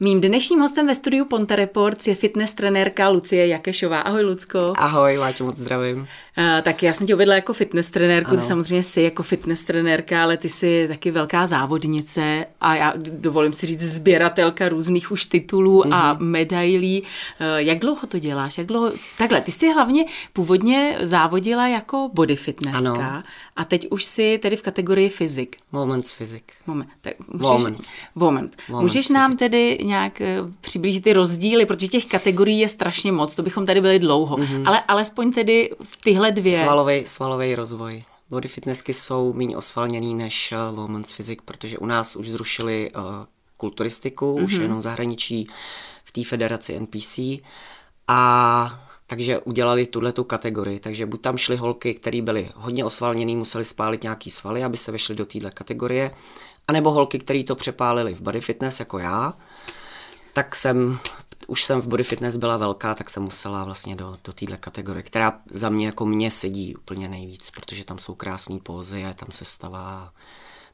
Mým dnešním hostem ve studiu Ponte Reports je fitness trenérka Lucie Jakešová. Ahoj, Lucko. Ahoj, Láťo, moc zdravím. Uh, tak já jsem tě uvedla jako fitness trenérku, ano. ty samozřejmě jsi jako fitness trenérka, ale ty jsi taky velká závodnice a já dovolím si říct sběratelka různých už titulů uh-huh. a mhm. medailí. Uh, jak dlouho to děláš? Jak dlouho... Takhle, ty jsi hlavně původně závodila jako body fitnesska ano. a teď už jsi tedy v kategorii fyzik. Moments fyzik. Moment. Tak můžeš, Moment. Moment. Moment. Můžeš nám tedy nějak eh, přiblížit ty rozdíly, protože těch kategorií je strašně moc, to bychom tady byli dlouho, mm-hmm. ale alespoň tedy tyhle dvě. Svalový, svalový rozvoj. Body fitnessky jsou méně osvalněný než uh, Women's Physics, protože u nás už zrušili uh, kulturistiku, mm-hmm. už mhm. jenom v zahraničí v té federaci NPC a takže udělali tuhle tu kategorii. Takže buď tam šly holky, které byly hodně osvalněné, museli spálit nějaký svaly, aby se vešly do téhle kategorie, anebo holky, které to přepálili v body fitness jako já, tak jsem, už jsem v body fitness byla velká, tak jsem musela vlastně do, do téhle kategorie, která za mě jako mě sedí úplně nejvíc, protože tam jsou krásné pózy a tam se stavá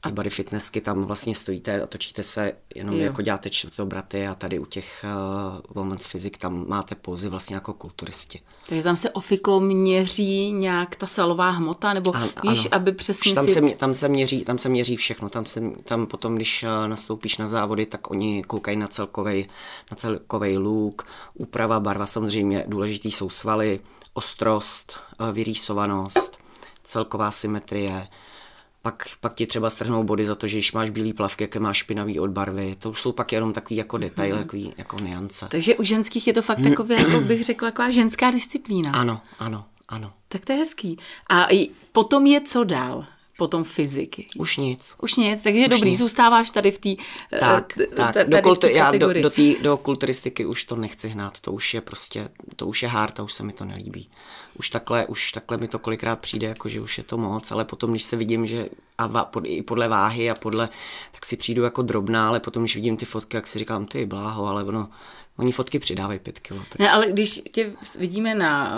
ty body fitnessky, tam vlastně stojíte a točíte se, jenom jo. jako děláte čtvrtobraty a tady u těch uh, Women's Physics tam máte pózy vlastně jako kulturisti. Takže tam se ofiko měří nějak ta salová hmota, nebo ano, víš, ano. aby přesně tam si... Se, tam, se měří, tam se měří všechno, tam, se, tam potom, když uh, nastoupíš na závody, tak oni koukají na celkový na celkovej look, úprava, barva, samozřejmě důležitý jsou svaly, ostrost, uh, vyrýsovanost, celková symetrie, pak, pak ti třeba strhnou body za to, že když máš bílý plavky, jaké máš špinavý od barvy. To už jsou pak jenom takový jako detaily, mm-hmm. takový jako niance. Takže u ženských je to fakt takové, jako bych řekla, taková ženská disciplína. Ano, ano, ano. Tak to je hezký. A potom je co dál? potom fyziky. Už nic. Už nic, takže už dobrý, nic. zůstáváš tady v té eh, Tak, tak. do, kultu, já do, do, tý, do kulturistiky už to nechci hnát, to už je prostě, to už je hard a už se mi to nelíbí. Už takhle, už takhle mi to kolikrát přijde, jako že už je to moc, ale potom, když se vidím, že a va, pod, i podle váhy a podle, tak si přijdu jako drobná, ale potom, když vidím ty fotky, jak si říkám, ty bláho, ale ono, Oni fotky přidávají pět kilo. Tak... Ne, ale když tě vidíme na,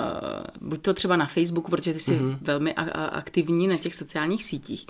buď to třeba na Facebooku, protože ty jsi mm-hmm. velmi a- aktivní na těch sociálních sítích,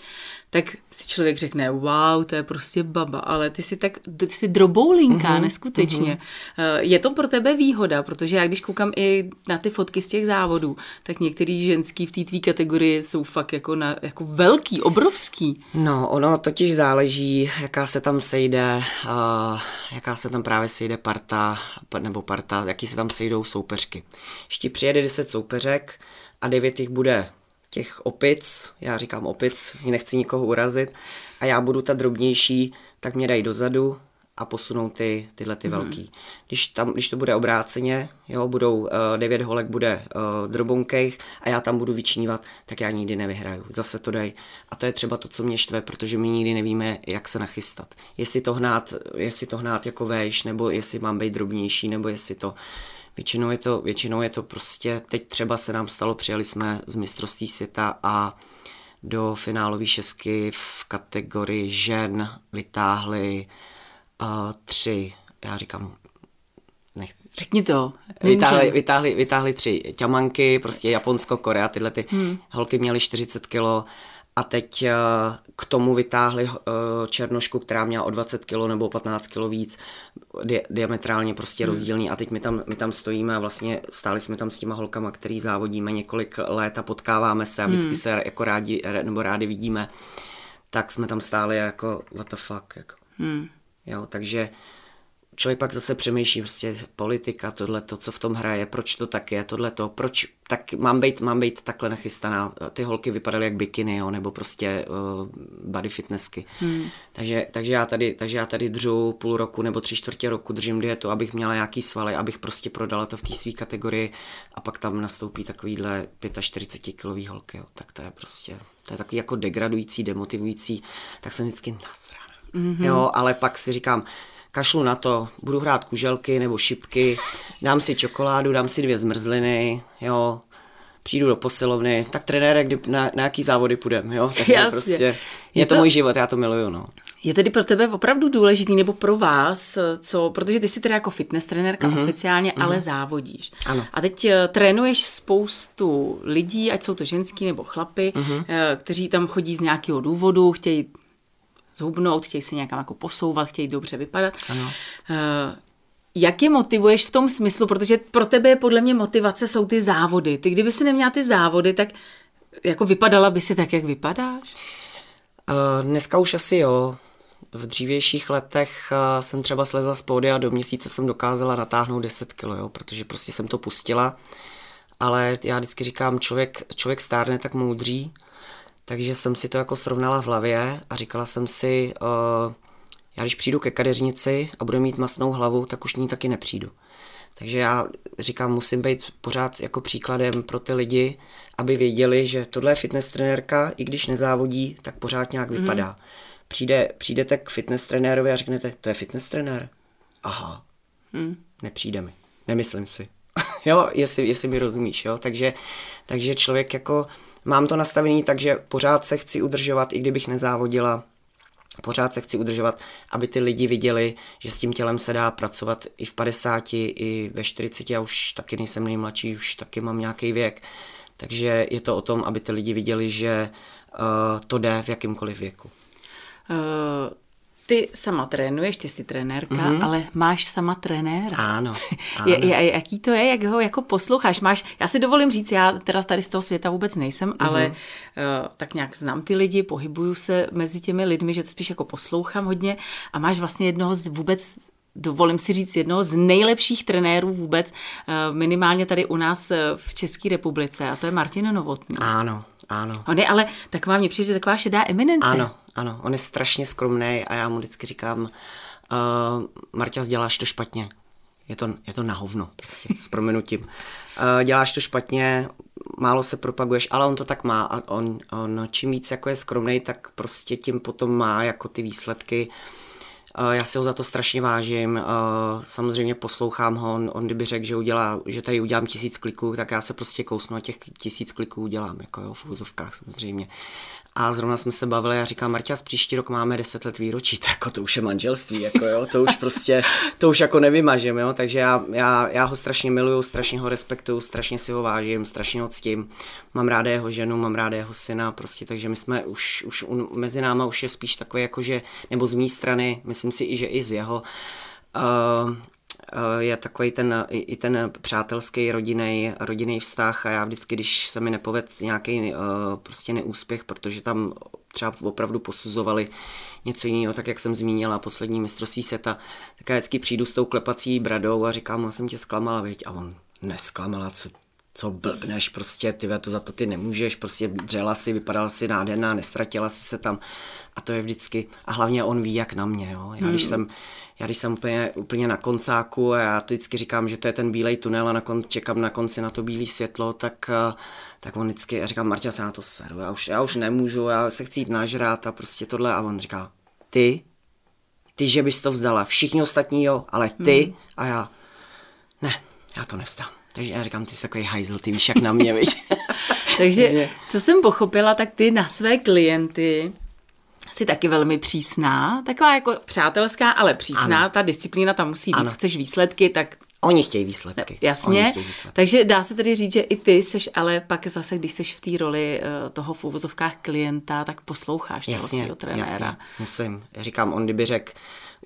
tak si člověk řekne, wow, to je prostě baba, ale ty jsi tak, ty jsi droboulinka, mm-hmm. neskutečně. Mm-hmm. Je to pro tebe výhoda, protože já když koukám i na ty fotky z těch závodů, tak některý ženský v té tvý kategorii jsou fakt jako, na, jako velký, obrovský. No, ono totiž záleží, jaká se tam sejde, uh, jaká se tam právě sejde parta, nebo parta, jaký se tam sejdou soupeřky. Ještě přijede 10 soupeřek a 9 jich bude těch opic, já říkám opic, nechci nikoho urazit, a já budu ta drobnější, tak mě dají dozadu a posunou ty, tyhle ty mm. velký. Když, tam, když to bude obráceně, jo, budou, uh, devět holek bude uh, drobonkejch a já tam budu vyčnívat, tak já nikdy nevyhraju. Zase to dej. A to je třeba to, co mě štve, protože my nikdy nevíme, jak se nachystat. Jestli to hnát, jestli to hnát jako vejš, nebo jestli mám být drobnější, nebo jestli to Většinou je to, většinou je to prostě, teď třeba se nám stalo, přijeli jsme z mistrovství světa a do finálové šestky v kategorii žen vytáhli uh, tři, já říkám, nech, Řekni to. Vytáhli, vytáhli, vytáhli tři ťamanky, prostě Japonsko, Korea, tyhle ty hmm. holky měly 40 kilo a teď eh, k tomu vytáhli eh, černošku, která měla o 20 kg nebo 15 kg víc, di- diametrálně prostě hmm. rozdílný a teď my tam, my tam stojíme a vlastně stáli jsme tam s těma holkama, který závodíme několik let a potkáváme se a vždycky hmm. se jako rádi, nebo rádi vidíme, tak jsme tam stáli jako what the fuck, jako. Hmm. Jo, takže člověk pak zase přemýšlí, prostě politika, tohle, to, co v tom hraje, proč to tak je, tohle to, proč tak mám být, mám být takhle nachystaná. Ty holky vypadaly jak bikiny, jo, nebo prostě uh, body fitnessky. Hmm. Takže, takže, já tady, takže já tady držu půl roku nebo tři čtvrtě roku držím dietu, abych měla nějaký svaly, abych prostě prodala to v té své kategorii a pak tam nastoupí takovýhle 45 kilový holky, jo. tak to je prostě, to je takový jako degradující, demotivující, tak jsem vždycky nasraná. Mm-hmm. Jo, ale pak si říkám, kašlu na to, budu hrát kuželky nebo šipky, dám si čokoládu, dám si dvě zmrzliny, jo, přijdu do posilovny, tak trenére, kdy, na, na jaký závody půjdeme, jo, takže Jasně. prostě je, je to, to můj život, já to miluju, no. Je tedy pro tebe opravdu důležitý, nebo pro vás, co, protože ty jsi teda jako fitness trenérka mm-hmm. oficiálně, mm-hmm. ale závodíš. Ano. A teď uh, trénuješ spoustu lidí, ať jsou to ženský nebo chlapy, mm-hmm. uh, kteří tam chodí z nějakého důvodu, chtějí zhubnout, chtějí se nějakam jako posouvat, chtějí dobře vypadat. Ano. Eh, jak je motivuješ v tom smyslu, protože pro tebe je podle mě motivace jsou ty závody. Ty kdyby si neměla ty závody, tak jako vypadala by si tak, jak vypadáš? Uh, dneska už asi jo. V dřívějších letech uh, jsem třeba slezla z pódy a do měsíce jsem dokázala natáhnout 10 kg, jo, protože prostě jsem to pustila. Ale já vždycky říkám, člověk, člověk stárne tak moudří, takže jsem si to jako srovnala v hlavě a říkala jsem si, uh, já když přijdu ke kadeřnici a budu mít masnou hlavu, tak už ní taky nepřijdu. Takže já říkám, musím být pořád jako příkladem pro ty lidi, aby věděli, že tohle je fitness trenérka, i když nezávodí, tak pořád nějak mm. vypadá. Přijde, přijdete k fitness trenérovi a řeknete, to je fitness trenér? Aha, mm. nepřijde mi, nemyslím si. jo, jestli, jestli mi rozumíš, jo, takže, takže člověk jako, mám to nastavený tak, že pořád se chci udržovat, i kdybych nezávodila, pořád se chci udržovat, aby ty lidi viděli, že s tím tělem se dá pracovat i v 50, i ve 40, já už taky nejsem nejmladší, už taky mám nějaký věk. Takže je to o tom, aby ty lidi viděli, že uh, to jde v jakýmkoliv věku. Uh, ty sama trénuješ, ty jsi trenérka, mm-hmm. ale máš sama trenéra. Ano. ano. Je, je, jaký to je, jak ho jako posloucháš? Máš, já si dovolím říct, já teda tady z toho světa vůbec nejsem, mm-hmm. ale uh, tak nějak znám ty lidi, pohybuju se mezi těmi lidmi, že to spíš jako poslouchám hodně a máš vlastně jednoho z vůbec dovolím si říct, jednoho z nejlepších trenérů vůbec, eh, minimálně tady u nás eh, v České republice, a to je Martin Novotný. Ano, ano. On je ale taková, mě přijde taková šedá eminence. Ano, ano, on je strašně skromný a já mu vždycky říkám, uh, Marťas, děláš to špatně. Je to, je to na hovno, prostě, s proměnutím. Uh, děláš to špatně, málo se propaguješ, ale on to tak má a on, on čím víc jako je skromný, tak prostě tím potom má jako ty výsledky. Uh, já si ho za to strašně vážím, uh, samozřejmě poslouchám ho, on, on kdyby řekl, že, udělá, že tady udělám tisíc kliků, tak já se prostě kousnu a těch tisíc kliků udělám, jako jo, v úzovkách samozřejmě. A zrovna jsme se bavili a říkám, Marťas, příští rok máme 10 let výročí, tak jako to už je manželství, jako jo, to už prostě, to už jako nevymažím, jo, takže já, já, já ho strašně miluju, strašně ho respektuju, strašně si ho vážím, strašně ho ctím, mám ráda jeho ženu, mám ráda jeho syna, prostě, takže my jsme už, už mezi náma už je spíš takové jako, že, nebo z mé strany, myslím si i, že i z jeho, uh, je takový ten, i ten přátelský rodinný, vztah a já vždycky, když se mi nepoved nějaký uh, prostě neúspěch, protože tam třeba opravdu posuzovali něco jiného, tak jak jsem zmínila, poslední mistrovství seta, tak já vždycky přijdu s tou klepací bradou a říkám, no jsem tě zklamala, viď? A on, nesklamala, co, co blbneš, prostě, ty to za to ty nemůžeš, prostě dřela si, vypadala si nádherná, nestratila si se tam a to je vždycky, a hlavně on ví, jak na mě, jo. Já hmm. když jsem, já když jsem úplně, úplně na koncáku a já to vždycky říkám, že to je ten bílej tunel a na kon, čekám na konci na to bílé světlo, tak, eh, tak on vždycky, já říkám, Marta, se na to seru, já už, já už nemůžu, já se chci jít nažrát a prostě tohle a on říká, ty, ty, že bys to vzdala, všichni ostatní jo, ale ty hmm. a já, ne, já to nevzdám. Takže já říkám, ty jsi takový hajzl, ty víš jak na mě, viď? Takže, co jsem pochopila, tak ty na své klienty jsi taky velmi přísná, taková jako přátelská, ale přísná, ano. ta disciplína tam musí být, ano. chceš výsledky, tak Oni chtějí výsledky. Jasně, chtějí výsledky. takže dá se tedy říct, že i ty seš, ale pak zase, když seš v té roli uh, toho v úvozovkách klienta, tak posloucháš jasně, toho svého trenéra. Jasně, musím. Já říkám, on kdyby řekl,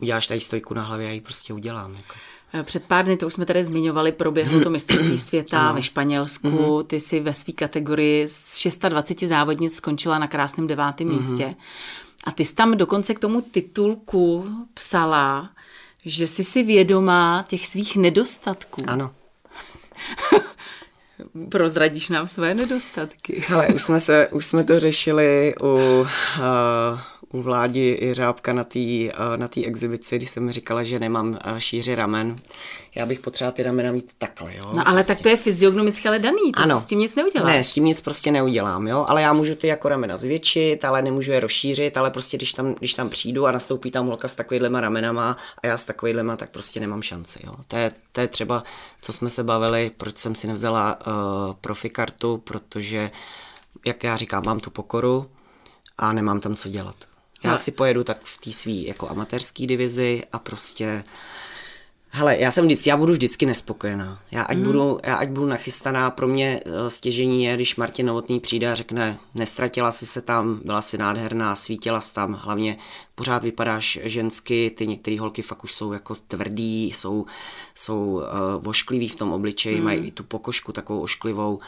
uděláš tady stojku na hlavě, já ji prostě udělám. Jako. Eh, před pár dny, to už jsme tady zmiňovali, proběhlo to mistrovství světa ano. ve Španělsku. Mm-hmm. Ty si ve své kategorii z 620 závodnic skončila na krásném devátém mm-hmm. místě. A ty jsi tam dokonce k tomu titulku psala, že jsi si vědomá těch svých nedostatků. Ano. Prozradíš nám své nedostatky. Ale už jsme, se, už jsme to řešili u, uh, u vládi i řábka na té na tý exibici, když jsem říkala, že nemám šíři ramen. Já bych potřebovala ty ramena mít takhle, jo. No ale prostě. tak to je fyziognomicky ale daný, to ano. s tím nic neuděláš. Ne, s tím nic prostě neudělám, jo, ale já můžu ty jako ramena zvětšit, ale nemůžu je rozšířit, ale prostě když tam, když tam přijdu a nastoupí tam holka s takovýhlema ramenama a já s takovýhlema, tak prostě nemám šanci, jo. To je, to je třeba, co jsme se bavili, proč jsem si nevzala uh, profikartu, protože, jak já říkám, mám tu pokoru a nemám tam co dělat. Já si pojedu tak v té svý jako amatérský divizi a prostě Hele, já jsem vždycky, já budu vždycky nespokojená. Já ať, mm. budu, já ať budu nachystaná, pro mě uh, stěžení je, když Martin Novotný přijde a řekne, nestratila si se tam, byla si nádherná, svítila jsi tam, hlavně pořád vypadáš žensky, ty některé holky fakt už jsou jako tvrdý, jsou, jsou uh, vošklivý v tom obličeji, mm. mají i tu pokožku takovou ošklivou.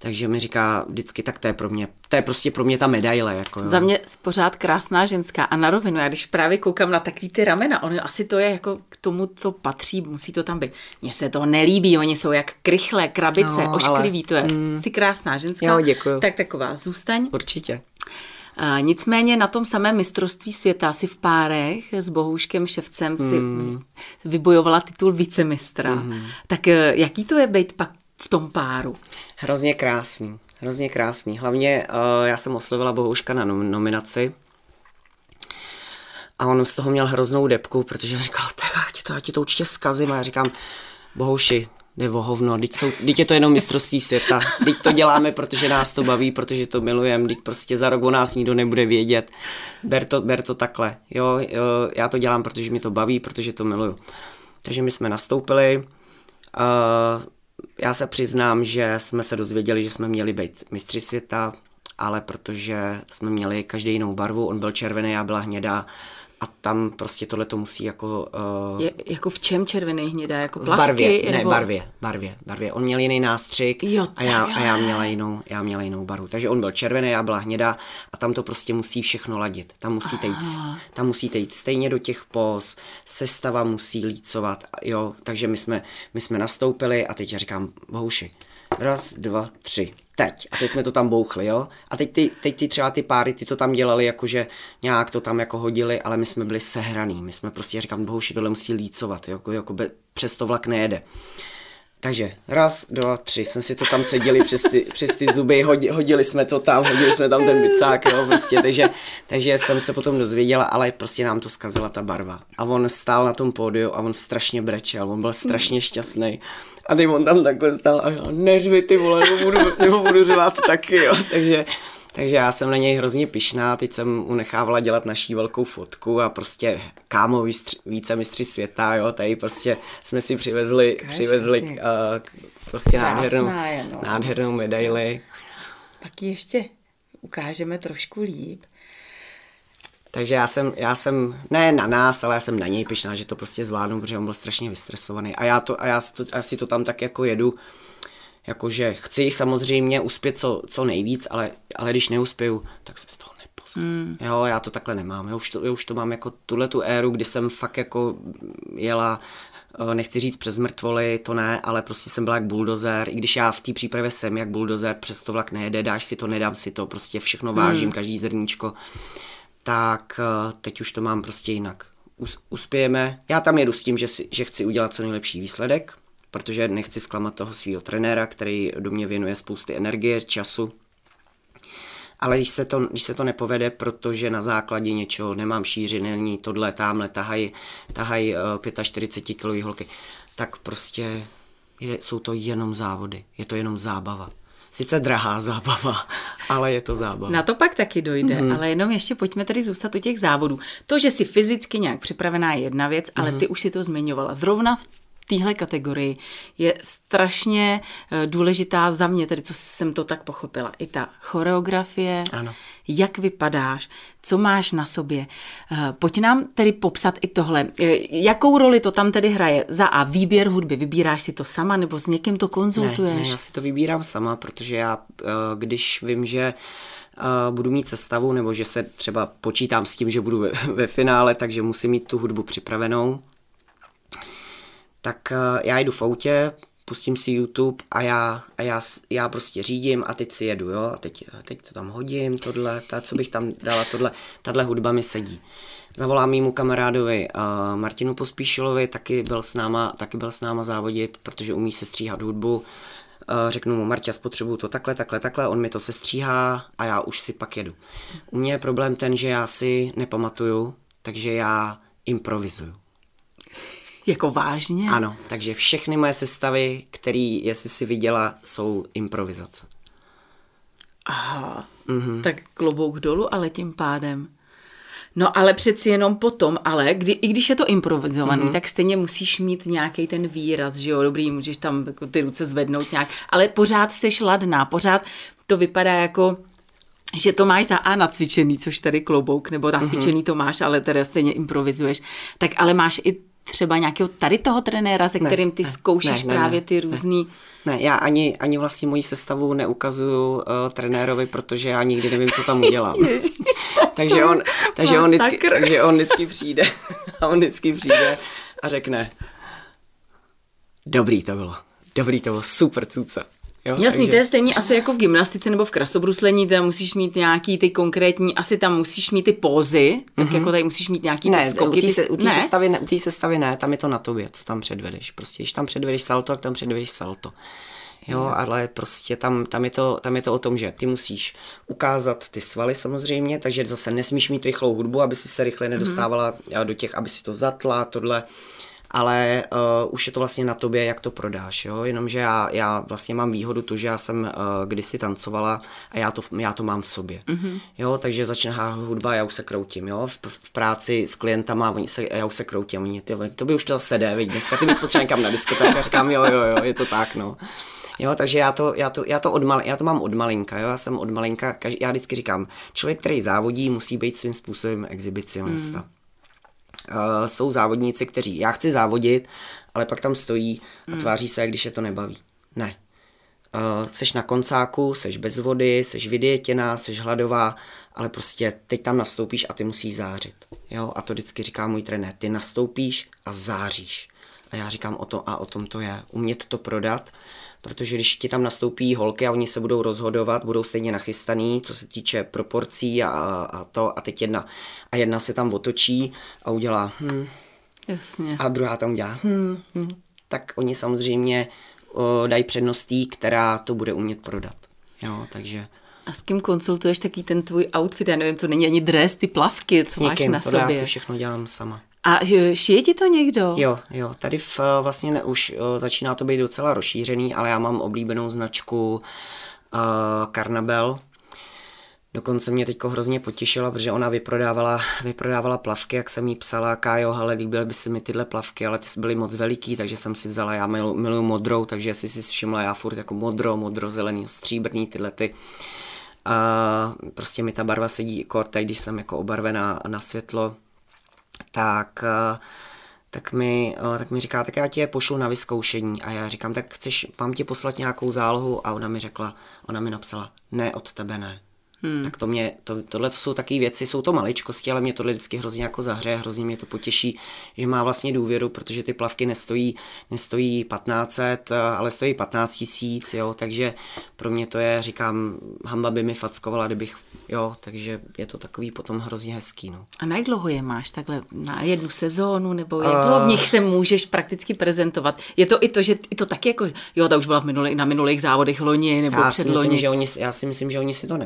Takže mi říká vždycky, tak to je pro mě, to je prostě pro mě ta medaile. Jako, jo. Za mě pořád krásná ženská a na rovinu, já když právě koukám na takový ty ramena, on asi to je jako k tomu to patří, musí to tam být. Mně se to nelíbí, oni jsou jak krychlé, krabice, no, ošklivý, ale, to je. Mm, jsi krásná ženská. Jo, děkuju. Tak taková, zůstaň. Určitě. A nicméně na tom samém mistrovství světa si v párech s Bohouškem Ševcem si mm. vybojovala titul vicemistra. Mm. Tak eh, jaký to je být pak v tom páru? Hrozně krásný, hrozně krásný. Hlavně uh, já jsem oslovila Bohouška na nominaci a on z toho měl hroznou depku, protože říkal, já ti to, já ti to určitě zkazím a já říkám, Bohouši, jde o hovno, teď, jsou, teď je to jenom mistrovství světa, teď to děláme, protože nás to baví, protože to milujeme, teď prostě za rok o nás nikdo nebude vědět, ber to, ber to takhle, jo, jo, já to dělám, protože mi to baví, protože to miluju. Takže my jsme nastoupili, uh, já se přiznám, že jsme se dozvěděli, že jsme měli být mistři světa, ale protože jsme měli každý jinou barvu, on byl červený, já byla hnědá, a tam prostě tohle to musí jako... Uh, je, jako v čem červený hnědá? Jako plavky? V barvě, nebo... ne, barvě, barvě, barvě. On měl jiný nástřik jo, a, já, a já, měla jinou, já měla jinou barvu. Takže on byl červený, já byla hnědá a tam to prostě musí všechno ladit. Tam musíte jít, tam musíte jít stejně do těch pos, sestava musí lícovat, jo. Takže my jsme, my jsme nastoupili a teď já říkám, bohuši, raz, dva, tři teď. A teď jsme to tam bouchli, jo. A teď ty, teď ty třeba ty páry, ty to tam dělali, jakože nějak to tam jako hodili, ale my jsme byli sehraný. My jsme prostě, já říkám, bohuši, tohle musí lícovat, jako, jako be, přes to vlak nejede. Takže raz, dva, tři, jsme si to tam cedili přes ty, přes ty zuby, hodili, hodili jsme to tam, hodili jsme tam ten bicák, jo, prostě, takže, takže jsem se potom dozvěděla, ale prostě nám to zkazila ta barva. A on stál na tom pódiu a on strašně brečel, on byl strašně šťastný. A teď on tam takhle stál a já, neřvi ty vole, nebo budu, nebo budu řvát taky, jo, takže takže já jsem na něj hrozně pišná, teď jsem mu nechávala dělat naší velkou fotku a prostě kámo více mistři světa, jo, tady prostě jsme si přivezli, Každý. přivezli uh, prostě nádhernou, no. nádhernou medaili. Pak ji ještě ukážeme trošku líp. Takže já jsem, já jsem, ne na nás, ale já jsem na něj pišná, že to prostě zvládnu, protože on byl strašně vystresovaný. A já, to, a já, to, já si to tam tak jako jedu, Jakože chci samozřejmě uspět co, co nejvíc, ale, ale když neuspěju, tak se z toho. Mm. Jo, já to takhle nemám. Já už to, já už to mám jako tuhle tu éru, kdy jsem fakt jako jela eh, nechci říct přes mrtvoly, to ne, ale prostě jsem byl jak buldozer, i když já v té přípravě jsem jak buldozer, přes to vlak nejede, dáš si to, nedám si to, prostě všechno vážím, mm. každý zrníčko, tak eh, teď už to mám prostě jinak. Us, uspějeme, já tam jedu s tím, že, si, že chci udělat co nejlepší výsledek, protože nechci zklamat toho svého trenéra, který do mě věnuje spousty energie, času. Ale když se, to, když se to nepovede, protože na základě něčeho nemám šíři, není tohle, tamhle, tahají tahaj, uh, 45 kg holky, tak prostě je, jsou to jenom závody, je to jenom zábava. Sice drahá zábava, ale je to zábava. Na to pak taky dojde, mm-hmm. ale jenom ještě pojďme tady zůstat u těch závodů. To, že jsi fyzicky nějak připravená je jedna věc, ale mm-hmm. ty už si to zmiňovala. Zrovna v téhle kategorii je strašně eh, důležitá za mě, tedy co jsem to tak pochopila. I ta choreografie, ano. jak vypadáš, co máš na sobě. Eh, pojď nám tedy popsat i tohle. Eh, jakou roli to tam tedy hraje? Za A výběr hudby, vybíráš si to sama nebo s někým to konzultuješ? Ne, ne já si to vybírám sama, protože já, když vím, že budu mít sestavu, nebo že se třeba počítám s tím, že budu ve, ve finále, takže musím mít tu hudbu připravenou, tak eh, já jdu v autě, pustím si YouTube a já, a já, já prostě řídím a teď si jedu, jo, a teď, teď to tam hodím, tohle, ta, co bych tam dala, tohle, tahle hudba mi sedí. Zavolám mýmu kamarádovi uh, Martinu Pospíšilovi, taky byl, s náma, taky byl s náma závodit, protože umí se stříhat hudbu. Uh, řeknu mu, Martia, spotřebuju to takhle, takhle, takhle, on mi to sestříhá a já už si pak jedu. U mě je problém ten, že já si nepamatuju, takže já improvizuju. Jako vážně? Ano, takže všechny moje sestavy, které, jestli si viděla, jsou improvizace. Aha, mm-hmm. tak klobouk dolů, ale tím pádem. No ale přeci jenom potom, ale kdy, i když je to improvizovaný, Mhm. mm-hmm. tak stejně musíš mít nějaký ten výraz, že jo, dobrý, můžeš tam jako ty ruce zvednout nějak, ale pořád seš ladná, pořád to vypadá jako že to máš za A nacvičený, což tady klobouk, nebo nacvičený to máš, ale teda stejně improvizuješ, tak ale máš i třeba nějakého tady toho trenéra, se kterým ty ne, zkoušíš ne, ne, právě ne, ty různý... Ne, já ani, ani vlastně moji sestavu neukazuju uh, trenérovi, protože já nikdy nevím, co tam udělám. takže, on, takže, on vždycky, takže on vždycky přijde a on vždycky přijde a řekne dobrý to bylo, dobrý to bylo, super cuca. Jo, Jasný, takže- to je stejně asi jako v gymnastice nebo v krasobruslení, tam musíš mít nějaký ty konkrétní, asi tam musíš mít ty pózy, tak jako tady musíš mít nějaký ty Ne, skoky. u té ty- se, u ne? sestavy, ne, u té sestavy ne, tam je to na tobě, co tam předvedeš. Prostě, když tam předvedeš salto, tak tam předvedeš salto. Jo, ale prostě tam, tam, je to, tam je to o tom, že ty musíš ukázat ty svaly samozřejmě, takže zase nesmíš mít rychlou hudbu, aby si se rychle nedostávala mm-hmm. do těch, aby si to zatla, tohle. Ale uh, už je to vlastně na tobě, jak to prodáš, jo? jenomže já, já vlastně mám výhodu tu, že já jsem uh, kdysi tancovala a já to, já to mám v sobě, mm-hmm. jo, takže začne hudba, já už se kroutím, jo, v, v práci s klientama, oni se, já už se kroutím, oni, ty, to by už to zase jde, viď? dneska ty bys potřeboval někam na diskotéku, říkám, jo, jo, jo, je to tak, no. Jo, takže já to, já to, já to, od mal, já to mám od malinka, jo, já jsem od malinka, já vždycky říkám, člověk, který závodí, musí být svým způsobem exhibicionista. Mm. Uh, jsou závodníci, kteří, já chci závodit, ale pak tam stojí a tváří se, když je to nebaví. Ne. Uh, seš na koncáku, seš bez vody, seš vydietěná, seš hladová, ale prostě teď tam nastoupíš a ty musíš zářit. Jo? A to vždycky říká můj trenér. Ty nastoupíš a záříš. A já říkám o to a o tom to je. Umět to prodat, protože když ti tam nastoupí holky a oni se budou rozhodovat, budou stejně nachystaný, co se týče proporcí a, a to, a teď jedna, a jedna se tam otočí a udělá hm, Jasně. a druhá tam udělá hm, hm, tak oni samozřejmě o, dají přednost tý, která to bude umět prodat. Jo, takže A s kým konsultuješ taký ten tvůj outfit? Já nevím, to není ani dres, ty plavky, co s máš někým, na tohle já sobě. si všechno dělám sama. A šije ti to někdo? Jo, jo, tady v, eh, vlastně ne, už eh, začíná to být docela rozšířený, ale já mám oblíbenou značku uh, Carnabel. Dokonce mě teďko hrozně potěšila, protože ona vyprodávala, vyprodávala plavky, jak jsem jí psala, Kájo, ale líbily by se mi tyhle plavky, ale ty byly moc veliký, takže jsem si vzala, já milu, miluju modrou, takže jestli si všimla, já furt jako modro, modro, zelený, stříbrný, tyhle ty. A prostě mi ta barva sedí kort, tak když jsem jako obarvená na světlo, tak, eh, tak, mi, eh, tak mi říká, tak já ti je pošlu na vyzkoušení. A já říkám, tak chceš, mám ti poslat nějakou zálohu? A ona mi řekla, ona mi napsala, ne, od tebe ne. Hmm. Tak to mě, to, tohle to jsou takové věci, jsou to maličkosti, ale mě tohle vždycky hrozně jako zahřeje, hrozně mě to potěší, že má vlastně důvěru, protože ty plavky nestojí, nestojí 1500, ale stojí 15 tisíc, jo, takže pro mě to je, říkám, hamba by mi fackovala, kdybych, jo, takže je to takový potom hrozně hezký, no. A na jak dlouho je máš takhle? Na jednu sezónu? Nebo jak dlouho v nich se můžeš prakticky prezentovat? Je to i to, že i to taky jako, jo, ta už byla v minulý, na minulých závodech loni nebo Já si, myslím, předloni. že oni, já si myslím, že oni si to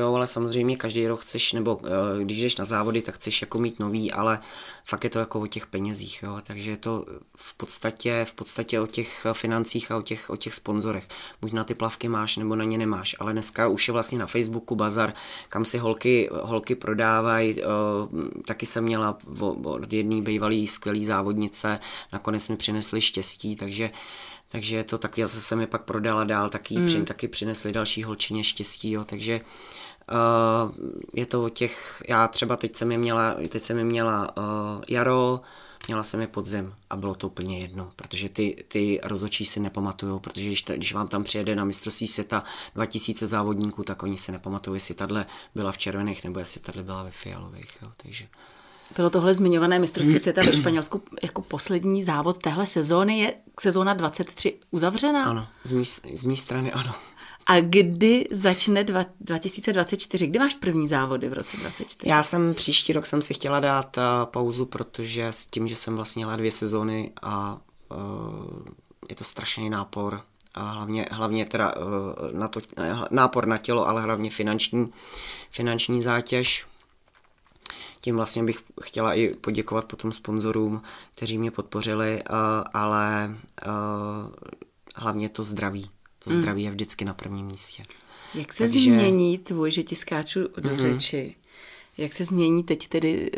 nepamatujou, ale samozřejmě každý rok chceš, nebo eh, když jdeš na závody, tak chceš jako mít nový, ale fakt je to jako o těch penězích, jo, takže je to v podstatě, v podstatě o těch financích a o těch, o těch sponzorech. Buď na ty plavky máš, nebo na ně nemáš, ale dneska už je vlastně na Facebooku bazar, kam si holky, holky prodávají, eh, taky jsem měla od jedné bývalý skvělý závodnice, nakonec mi přinesli štěstí, takže takže to taky, já jsem je pak prodala dál, taky, mm. při, taky přinesli další holčině štěstí, jo, takže uh, je to o těch, já třeba teď jsem je měla, teď jsem je měla uh, jaro, měla jsem je podzim a bylo to úplně jedno, protože ty, ty rozočí si nepamatujou, protože když, ta, když vám tam přijede na mistrovství světa 2000 závodníků, tak oni si nepamatují, jestli tahle byla v červených nebo jestli tahle byla ve fialových, jo, takže... Bylo tohle zmiňované mistrovství světa ve Španělsku jako poslední závod téhle sezóny. Je sezóna 23 uzavřená? Ano, z mý, z mý strany ano. A kdy začne dva, 2024? Kdy máš první závody v roce 2024? Já jsem příští rok jsem si chtěla dát uh, pauzu, protože s tím, že jsem vlastně jela dvě sezóny a uh, je to strašný nápor, a hlavně, hlavně teda uh, na to, nápor na tělo, ale hlavně finanční, finanční zátěž. Tím vlastně bych chtěla i poděkovat potom sponzorům, kteří mě podpořili, uh, ale uh, hlavně to zdraví. To zdraví je vždycky na prvním místě. Jak se Takže- změní tvůj, že ti skáču do řeči, Jak se změní teď tedy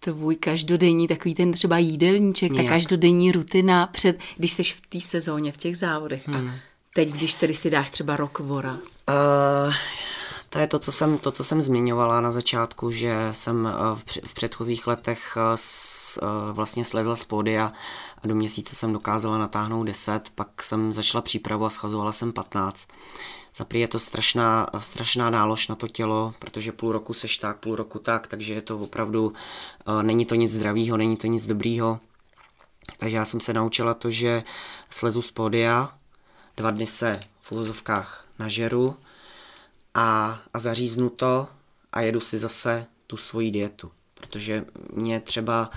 tvůj každodenní takový ten třeba jídelníček, Nějak. ta každodenní rutina před, když jsi v té sezóně, v těch závodech hmm. a teď, když tedy si dáš třeba rok voraz? Uh, to je to co, jsem, to, co jsem zmiňovala na začátku, že jsem uh, v, předchozích letech uh, s, uh, vlastně slezla z pódia a do měsíce jsem dokázala natáhnout 10, pak jsem začala přípravu a schazovala jsem 15. Za je to strašná, strašná nálož na to tělo, protože půl roku seš tak, půl roku tak, takže je to opravdu, není to nic zdravého, není to nic dobrýho. Takže já jsem se naučila to, že slezu z pódia, dva dny se v úvozovkách nažeru a, a zaříznu to a jedu si zase tu svoji dietu. Protože mě třeba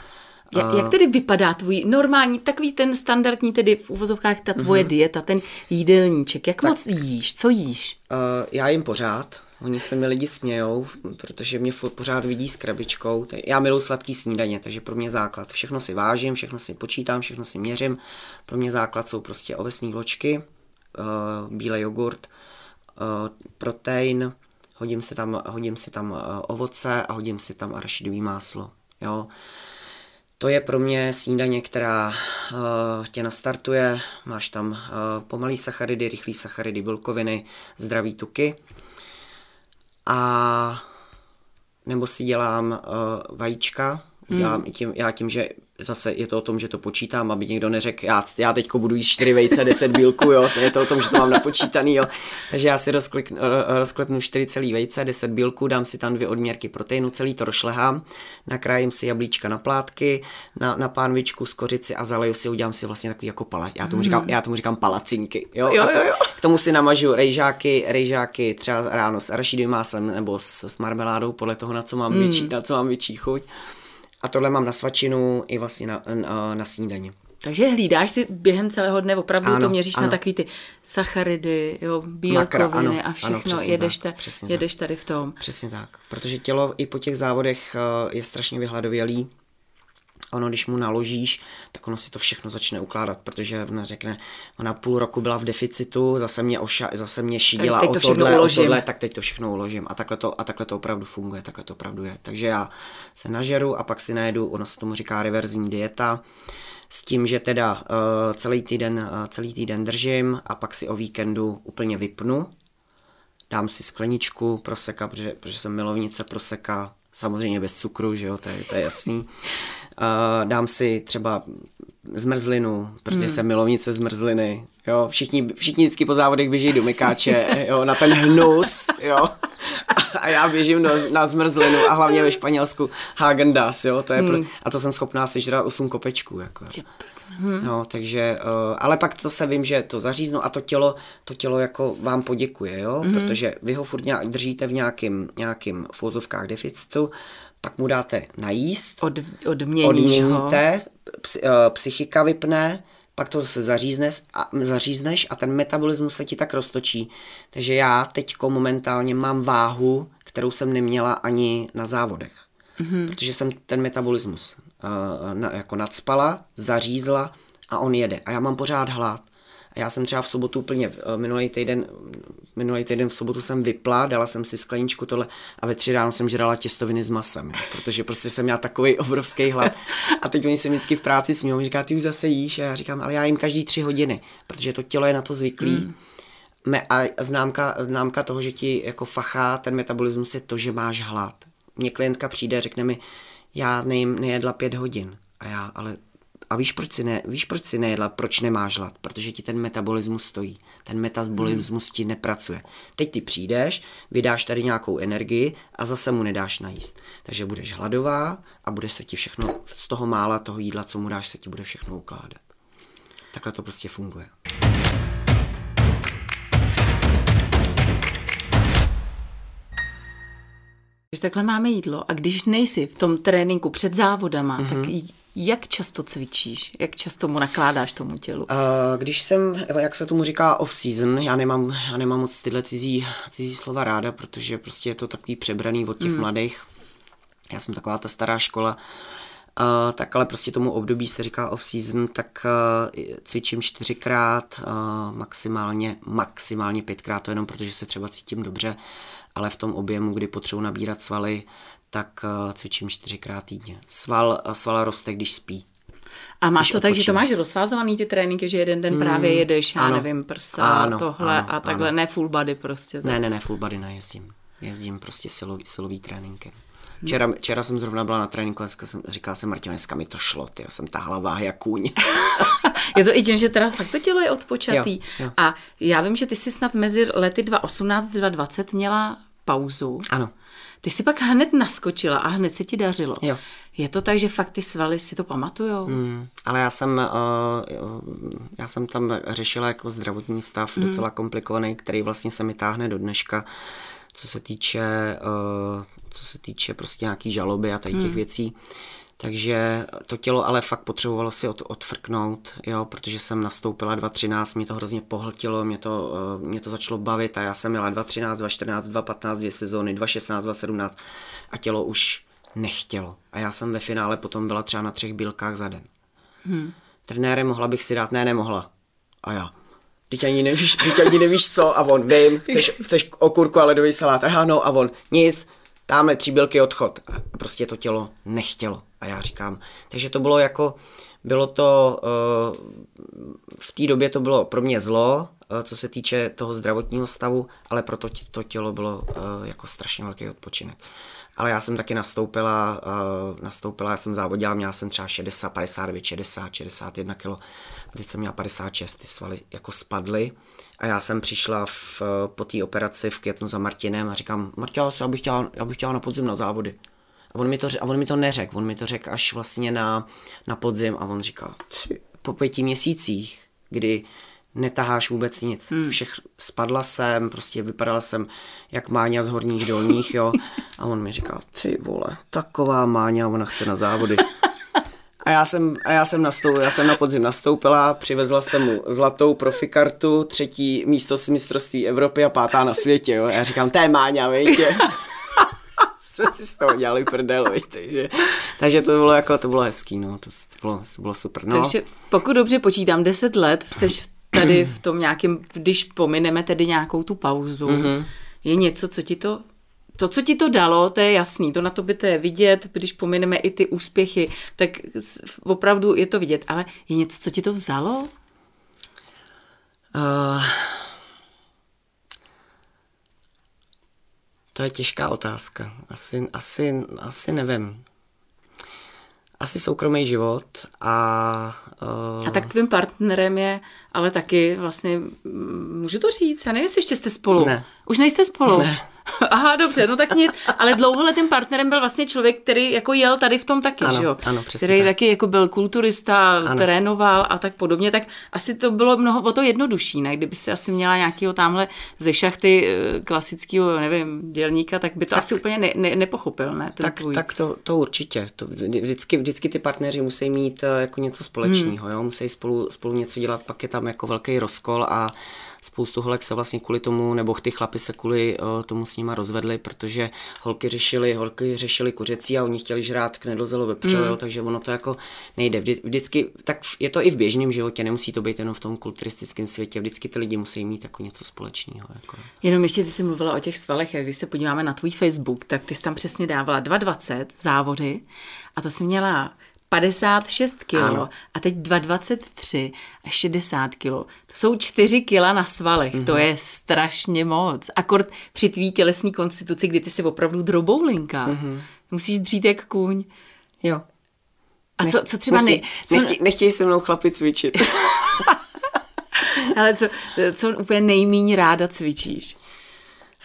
jak, jak tedy vypadá tvůj normální, takový ten standardní, tedy v uvozovkách ta tvoje uh-huh. dieta, ten jídelníček? Jak tak, moc jíš? Co jíš? Uh, já jim pořád. Oni se mi lidi smějou, protože mě pořád vidí s krabičkou. Já miluji sladký snídaně, takže pro mě základ. Všechno si vážím, všechno si počítám, všechno si měřím. Pro mě základ jsou prostě ovesní vločky, uh, bílej jogurt, uh, protein, hodím si tam, hodím si tam uh, ovoce a hodím si tam arašidový máslo. Jo. To je pro mě snídaně, která uh, tě nastartuje. Máš tam uh, pomalý sacharidy, rychlý sacharidy, bílkoviny, zdraví tuky. A nebo si dělám uh, vajíčka. Dělám i tím, já tím, že zase je to o tom, že to počítám, aby někdo neřekl, já, já teď budu jíst 4 vejce, 10 bílku, jo, to je to o tom, že to mám napočítaný, jo. Takže já si rozklik, rozklepnu 4 celý vejce, 10 bílku, dám si tam dvě odměrky proteinu, celý to rozšlehám, nakrájím si jablíčka na plátky, na, na pánvičku, skořici a zaleju si, udělám si vlastně takový jako pala, já tomu říkám, hmm. já tomu říkám palacinky, jo. jo, a to, jo, jo. K tomu si namažu rejžáky, rejžáky třeba ráno s arašidovým máslem nebo s, s marmeládou, podle toho, na co mám, hmm. větší, na co mám větší chuť. A tohle mám na svačinu i vlastně na, na, na snídaně. Takže hlídáš si během celého dne, opravdu ano, to měříš ano. na takový ty sacharidy, jo, bílkoviny ano, a všechno, ano, jedeš, tak, ta, jedeš tady v tom. Přesně tak, protože tělo i po těch závodech eh, je strašně vyhladovělý, ono, když mu naložíš, tak ono si to všechno začne ukládat, protože ona řekne, ona půl roku byla v deficitu, zase mě, oša, zase mě šidila o tohle, o tohle, tak teď to všechno uložím. A takhle to, a takhle to opravdu funguje, takhle to opravdu je. Takže já se nažeru a pak si najedu, ono se tomu říká reverzní dieta, s tím, že teda uh, celý, týden, uh, celý týden držím a pak si o víkendu úplně vypnu, dám si skleničku proseka, protože, protože jsem milovnice proseka, samozřejmě bez cukru, že jo, to je, to je jasný. Uh, dám si třeba zmrzlinu, protože hmm. jsem milovnice zmrzliny, jo, všichni, všichni vždycky po závodech běží do mykáče, jo, na ten hnus, jo, a já běžím do, na zmrzlinu a hlavně ve Španělsku Hagen Dazs, jo, to je hmm. pro, a to jsem schopná sežrat 8 kopečků, jako. Hmm. No, takže, uh, ale pak zase vím, že to zaříznu a to tělo, to tělo jako vám poděkuje, jo, hmm. protože vy ho furt držíte v nějakým, nějakým v deficitu, pak mu dáte najíst, Od, odměníte, psy, uh, psychika vypne, pak to zase zařízneš a, zařízneš a ten metabolismus se ti tak roztočí. Takže já teďko momentálně mám váhu, kterou jsem neměla ani na závodech. Mm-hmm. Protože jsem ten metabolismus uh, na, jako nadspala, zařízla a on jede. A já mám pořád hlad. Já jsem třeba v sobotu úplně, eh, minulý týden, minulý týden v sobotu jsem vypla, dala jsem si skleničku tohle a ve tři ráno jsem žrala těstoviny s masem, jo, protože prostě jsem měla takový obrovský hlad. A teď oni se vždycky v práci smějí, říká, ty už zase jíš a já říkám, ale já jim každý tři hodiny, protože to tělo je na to zvyklý. Mm. Me, a známka, známka toho, že ti jako fachá ten metabolismus je to, že máš hlad. Mně klientka přijde a řekne mi, já nejím, nejedla pět hodin. A já, ale a víš proč, si ne, víš, proč si nejedla, proč nemáš hlad? Protože ti ten metabolismus stojí. Ten metabolismus hmm. ti nepracuje. Teď ty přijdeš, vydáš tady nějakou energii a zase mu nedáš najíst. Takže budeš hladová a bude se ti všechno, z toho mála toho jídla, co mu dáš, se ti bude všechno ukládat. Takhle to prostě funguje. Když takhle máme jídlo a když nejsi v tom tréninku před závodama, mm-hmm. tak mhm. Jak často cvičíš? Jak často mu nakládáš tomu tělu? Uh, když jsem, jak se tomu říká off-season, já nemám, já nemám moc tyhle cizí, cizí slova ráda, protože prostě je to takový přebraný od těch mm. mladých. Já jsem taková ta stará škola, Uh, tak ale prostě tomu období se říká off-season, tak uh, cvičím čtyřikrát, uh, maximálně, maximálně pětkrát, to jenom protože se třeba cítím dobře ale v tom objemu, kdy potřebuji nabírat svaly, tak uh, cvičím čtyřikrát týdně. Sval, sval roste, když spí. A máš to tak, že to máš rozfázovaný ty tréninky, že jeden den mm, právě jedeš, já ano, nevím, prsa, ano, tohle ano, a takhle, ano. ne full body prostě. Ne, ne, ne, full body nejezdím. Jezdím prostě silový, silový tréninky. Včera, včera jsem zrovna byla na tréninku a jsem, říkala jsem Martin, dneska mi to šlo, ty, já jsem tahla váhy jak kůň. je to i tím, že teda fakt to tělo je odpočatý. Jo, jo. A já vím, že ty jsi snad mezi lety 2018 a 2020 měla pauzu. Ano. Ty jsi pak hned naskočila a hned se ti dařilo. Jo. Je to tak, že fakt ty svaly si to pamatujou? Mm, ale já jsem, uh, já jsem tam řešila jako zdravotní stav mm. docela komplikovaný, který vlastně se mi táhne do dneška, co se týče, uh, co se týče prostě nějaký žaloby a tady těch mm. věcí. Takže to tělo ale fakt potřebovalo si od, odfrknout, jo, protože jsem nastoupila 2.13, mě to hrozně pohltilo, mě to, uh, mě to začalo bavit a já jsem měla 2.13, 2.14, 2.15, dvě sezóny, 2.16, 2.17 a tělo už nechtělo. A já jsem ve finále potom byla třeba na třech bílkách za den. Hmm. Trenére mohla bych si dát, ne, nemohla. A já, teď ani nevíš, teď ani nevíš co a on, vím, chceš, chceš okurku a ledový salát, aha no a on, nic, tamhle tři bílky odchod. A prostě to tělo nechtělo. A já říkám, takže to bylo jako, bylo to, uh, v té době to bylo pro mě zlo, uh, co se týče toho zdravotního stavu, ale proto to tělo bylo uh, jako strašně velký odpočinek. Ale já jsem taky nastoupila, nastoupila, já jsem závodila, měla jsem třeba 60, 59, 60, 61 kg. A teď jsem měla 56, ty svaly jako spadly. A já jsem přišla v, po té operaci v květnu za Martinem a říkám, Marta, já bych chtěla, já bych chtěla na podzim na závody. A on mi to, a on mi to neřekl, on mi to řekl až vlastně na, na podzim a on říkal, po pěti měsících, kdy netaháš vůbec nic. Hmm. Všech spadla jsem, prostě vypadala jsem jak Máňa z horních dolních, jo. A on mi říkal, ty vole, taková Máňa, ona chce na závody. A já jsem, a já jsem, nastoupila, já jsem na podzim nastoupila, přivezla jsem mu zlatou profikartu, třetí místo z mistrovství Evropy a pátá na světě, jo. A já říkám, to je Máňa, vejtě. Jsme si z toho dělali prdel, takže, takže to bylo jako, to bylo hezký, no, to, to, bylo, to bylo super. No. Takže pokud dobře počítám, 10 let jsi tady v tom nějakém, když pomineme tedy nějakou tu pauzu, mm-hmm. je něco, co ti to to, co ti to dalo, to je jasný, to na to by to je vidět, když pomineme i ty úspěchy, tak opravdu je to vidět, ale je něco, co ti to vzalo? Uh, to je těžká otázka. Asi, asi, asi nevím asi soukromý život a... Uh... A tak tvým partnerem je ale taky vlastně, můžu to říct, já nevím, jestli ještě jste spolu. Ne. Už nejste spolu? Ne. Aha, dobře, no tak nic, ale dlouholetým partnerem byl vlastně člověk, který jako jel tady v tom taky, ano, že jo? Ano, přesně Který tak. taky jako byl kulturista, ano. trénoval a tak podobně, tak asi to bylo mnoho o to jednodušší, ne? Kdyby si asi měla nějakého tamhle ze šachty eh, klasického, nevím, dělníka, tak by to tak, asi úplně ne, ne, nepochopil, ne? Ten tak, tvůj. tak to, to určitě. To vždycky, vždycky ty partneři musí mít eh, jako něco společného, hmm. jo? Musí spolu, spolu něco dělat, pak je tam jako velký rozkol a spoustu holek se vlastně kvůli tomu, nebo ty chlapy se kvůli uh, tomu s nima rozvedli, protože holky řešily, holky řešily kuřecí a oni chtěli žrát knedlozelo vepřové, mm. takže ono to jako nejde. Vždy, vždycky, tak je to i v běžném životě, nemusí to být jenom v tom kulturistickém světě, vždycky ty lidi musí mít jako něco společného. Jako. Jenom ještě ty jsi mluvila o těch svalech, jak když se podíváme na tvůj Facebook, tak ty jsi tam přesně dávala 2,20 závody a to jsi měla 56 kg a teď 2,23 a 60 kg. To jsou 4 kg na svalech, mm-hmm. to mhm. je strašně moc. Akord při tvý tělesní konstituci, kdy ty jsi opravdu droboulinka. Mm-hmm. Musíš dřít jak kůň. Jo. A co, co třeba... Nechtěj, ne, co... Nechtěj, nechtěj se mnou chlapi cvičit. Ale co, co úplně nejméně ráda cvičíš?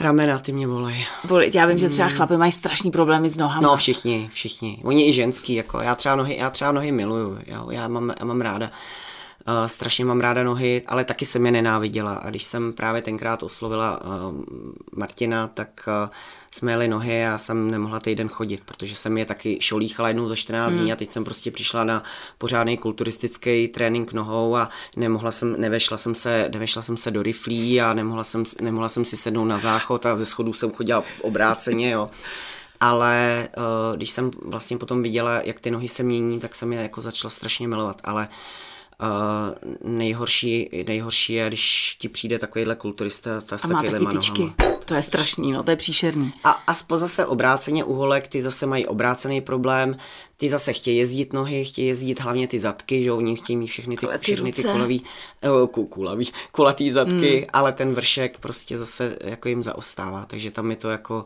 Ramena, ty mě volej. Já vím, že třeba hmm. chlapy mají strašný problémy s nohama. No všichni, všichni. Oni i ženský, jako já třeba nohy, já třeba nohy miluju, jo, já mám, já mám ráda. Uh, strašně mám ráda nohy, ale taky jsem je nenáviděla. A když jsem právě tenkrát oslovila uh, Martina, tak uh, jsme jeli nohy a já jsem nemohla týden chodit, protože jsem je taky šolíchala jednou za 14 hmm. dní a teď jsem prostě přišla na pořádný kulturistický trénink nohou a nemohla jsem, nevešla jsem se, nevešla jsem se do riflí a nemohla jsem, nemohla jsem si sednout na záchod a ze schodů jsem chodila obráceně, jo ale uh, když jsem vlastně potom viděla, jak ty nohy se mění, tak jsem je jako začala strašně milovat, ale Uh, nejhorší, nejhorší je, když ti přijde takovýhle kulturista ta s a má taky tyčky. To je strašný, no, to je příšerný. A, a zase obráceně u holek, ty zase mají obrácený problém, ty zase chtějí jezdit nohy, chtějí jezdit hlavně ty zadky, že oni chtějí mít všechny ty, všechny ty kulavý, uh, kulavý, kulatý zadky, hmm. ale ten vršek prostě zase jako jim zaostává, takže tam je to jako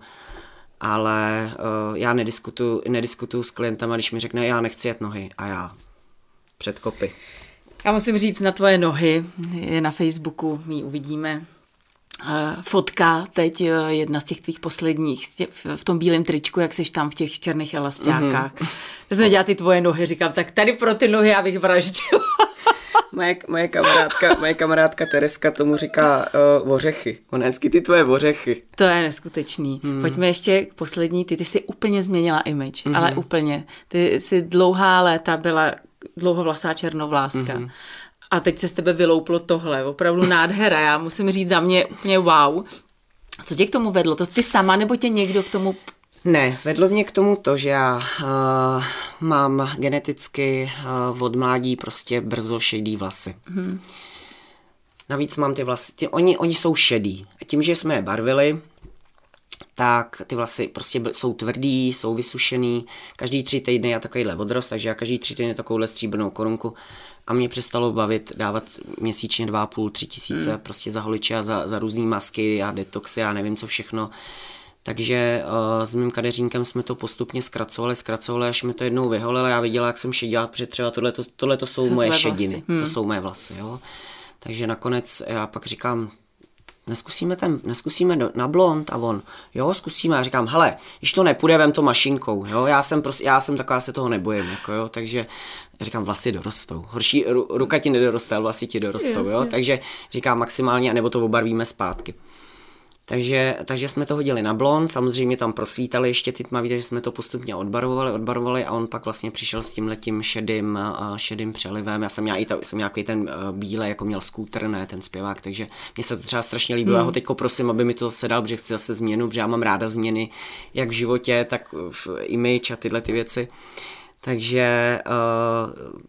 ale uh, já nediskutuju, nediskutuju s klientama, když mi řekne, já nechci jet nohy a já před kopy. Já musím říct, na tvoje nohy je na Facebooku, my uvidíme. Uh, fotka teď, uh, jedna z těch tvých posledních, v tom bílém tričku, jak jsi tam v těch černých elastákách. Mm-hmm. Já jsem dělala ty tvoje nohy, říkám, tak tady pro ty nohy já bych vraždila. moje, moje, kamarádka, moje kamarádka Tereska tomu říká uh, ořechy. Ona vždycky ty tvoje ořechy. To je neskutečný. Hmm. Pojďme ještě k poslední. Ty, ty jsi úplně změnila image, hmm. ale úplně. Ty jsi dlouhá léta byla dlouhovlasá černovláska. Hmm. A teď se z tebe vylouplo tohle. Opravdu nádhera. Já musím říct za mě úplně wow. Co tě k tomu vedlo? To ty sama nebo tě někdo k tomu ne, vedlo mě k tomu to, že já uh, mám geneticky uh, od mládí prostě brzo šedý vlasy. Hmm. Navíc mám ty vlasy, ty, oni, oni jsou šedý. A tím, že jsme je barvili, tak ty vlasy prostě jsou tvrdý, jsou vysušený. Každý tři týdny já takovýhle odrost, takže já každý tři týdny takovouhle stříbrnou korunku a mě přestalo bavit dávat měsíčně dva půl, tři tisíce hmm. prostě za holiče a za, za různé masky a detoxy a nevím co všechno. Takže uh, s mým kadeřínkem jsme to postupně zkracovali, zkracovali, až mi to jednou vyholilo. Já viděla, jak jsem šedila, protože třeba tohle tohle to jsou Co moje šediny, hmm. to jsou moje vlasy. Jo? Takže nakonec já pak říkám, neskusíme, ten, neskusíme na blond a on, jo, zkusíme. Já říkám, hele, když to nepůjde, vem to mašinkou, jo, já jsem, prostě, já jsem taková, se toho nebojím, jako jo, takže říkám, vlasy dorostou. Horší, ru, ruka ti nedoroste, ale vlasy ti dorostou, Jasně. jo, takže říkám maximálně, nebo to obarvíme zpátky. Takže, takže jsme to hodili na blond, samozřejmě tam prosvítali ještě ty tmavý, takže jsme to postupně odbarvovali, odbarvovali a on pak vlastně přišel s tím letím šedým, šedým přelivem. Já jsem měl i to, jsem nějaký ten bílej, jako měl skútr, ne ten zpěvák, takže mě se to třeba strašně líbilo. Mm. Já ho teď prosím, aby mi to zase dal, protože chci zase změnu, protože já mám ráda změny, jak v životě, tak v image a tyhle ty věci. Takže uh,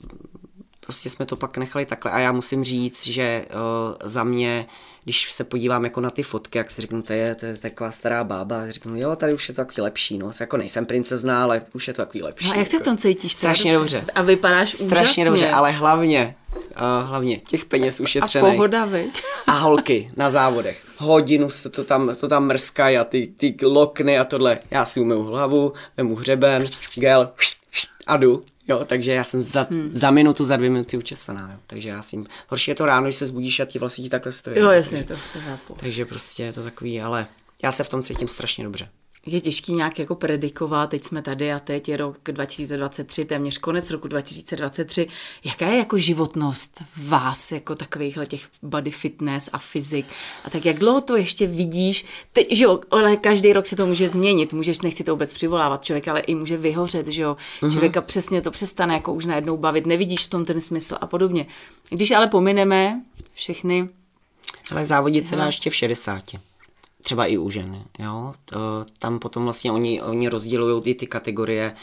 prostě jsme to pak nechali takhle a já musím říct, že uh, za mě když se podívám jako na ty fotky, jak si řeknu, to je, to je taková stará bába, a řeknu, jo, tady už je to takový lepší, no, jako nejsem princezná, ale už je to takový lepší. No a jak se v tom cítíš? Strašně dobře. A vypadáš Strašně úžasně. dobře, ale hlavně, uh, hlavně těch peněz ušetřených. A pohoda, viď? A holky na závodech. Hodinu se to tam, to tam mrskají a ty, ty lokny a tohle. Já si umyju hlavu, vemu hřeben, gel a jdu. Jo, takže já jsem za, hmm. za minutu, za dvě minuty učesaná. Jo. Takže já jsem, horší je to ráno, když se zbudíš a ti vlastně ti takhle stojí. Jo, jasně, takže, to, to Takže prostě je to takový, ale já se v tom cítím strašně dobře je těžký nějak jako predikovat, teď jsme tady a teď je rok 2023, téměř konec roku 2023. Jaká je jako životnost vás, jako takovýchhle těch body fitness a fyzik? A tak jak dlouho to ještě vidíš? Teď, že jo, ale každý rok se to může změnit, můžeš, nechci to vůbec přivolávat, člověk ale i může vyhořet, že jo. Mm-hmm. Člověka přesně to přestane jako už najednou bavit, nevidíš v tom ten smysl a podobně. Když ale pomineme všechny ale závodit se dá ještě v 60 třeba i u žen, jo. Tam potom vlastně oni, oni rozdělují ty, ty kategorie.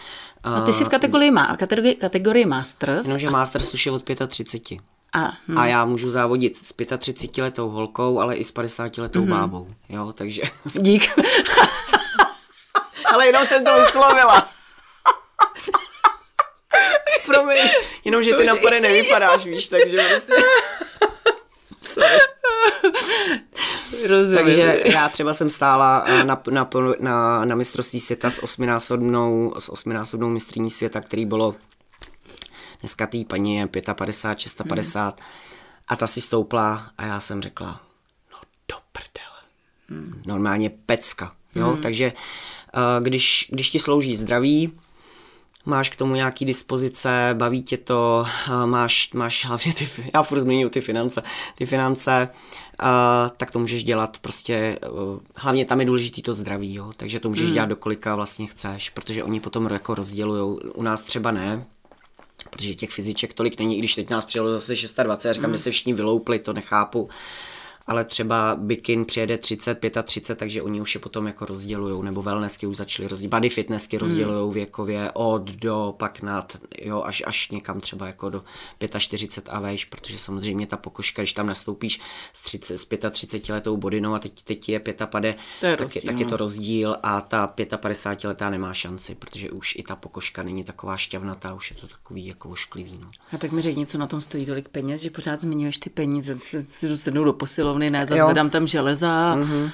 A ty jsi v kategorii, má, kategorii, kategorii Masters. No, že a... Masters už je od 35. A, hm. a já můžu závodit s 35 letou holkou, ale i s 50 letou mm-hmm. bábou, jo, takže... Dík. ale jenom jsem to vyslovila. Promiň, jenom, že ty na nevypadáš, víš, takže prostě... Sorry. Rozumím. Takže já třeba jsem stála eh, na, na, na, na mistrovství světa s osminásobnou, s osminásobnou mistrní světa, který bylo dneska tý paní je 55, 650 mm. a ta si stoupla a já jsem řekla, no do prdele. Mm. Normálně pecka. Jo? Mm. Takže uh, když, když ti slouží zdraví, máš k tomu nějaký dispozice, baví tě to, máš, máš hlavně ty, já furt zmiňuji ty finance, ty finance, uh, tak to můžeš dělat prostě, uh, hlavně tam je důležitý to zdraví, jo, takže to můžeš mm. dělat do kolika vlastně chceš, protože oni potom jako rozdělují, u nás třeba ne, protože těch fyziček tolik není, i když teď nás přijelo zase 26 a říkám, mm. že se všichni vyloupli, to nechápu, ale třeba bikin přijede 30, 35, takže oni už je potom jako rozdělujou, nebo wellnessky už začaly rozdělovat, body fitnessky rozdělujou hmm. věkově od do, pak nad, jo, až, až někam třeba jako do 45 a vejš, protože samozřejmě ta pokožka, když tam nastoupíš s, 30, s 35 letou bodinou a teď, teď je 55, to je tak, rozdíl, je, tak je to no. rozdíl a ta 55 letá nemá šanci, protože už i ta pokožka není taková šťavnatá, už je to takový jako ošklivý. No. A tak mi řekni, co na tom stojí tolik peněz, že pořád zmiňuješ ty peníze, si dosednu do posilovny, ne, zase tam železa. Mm-hmm.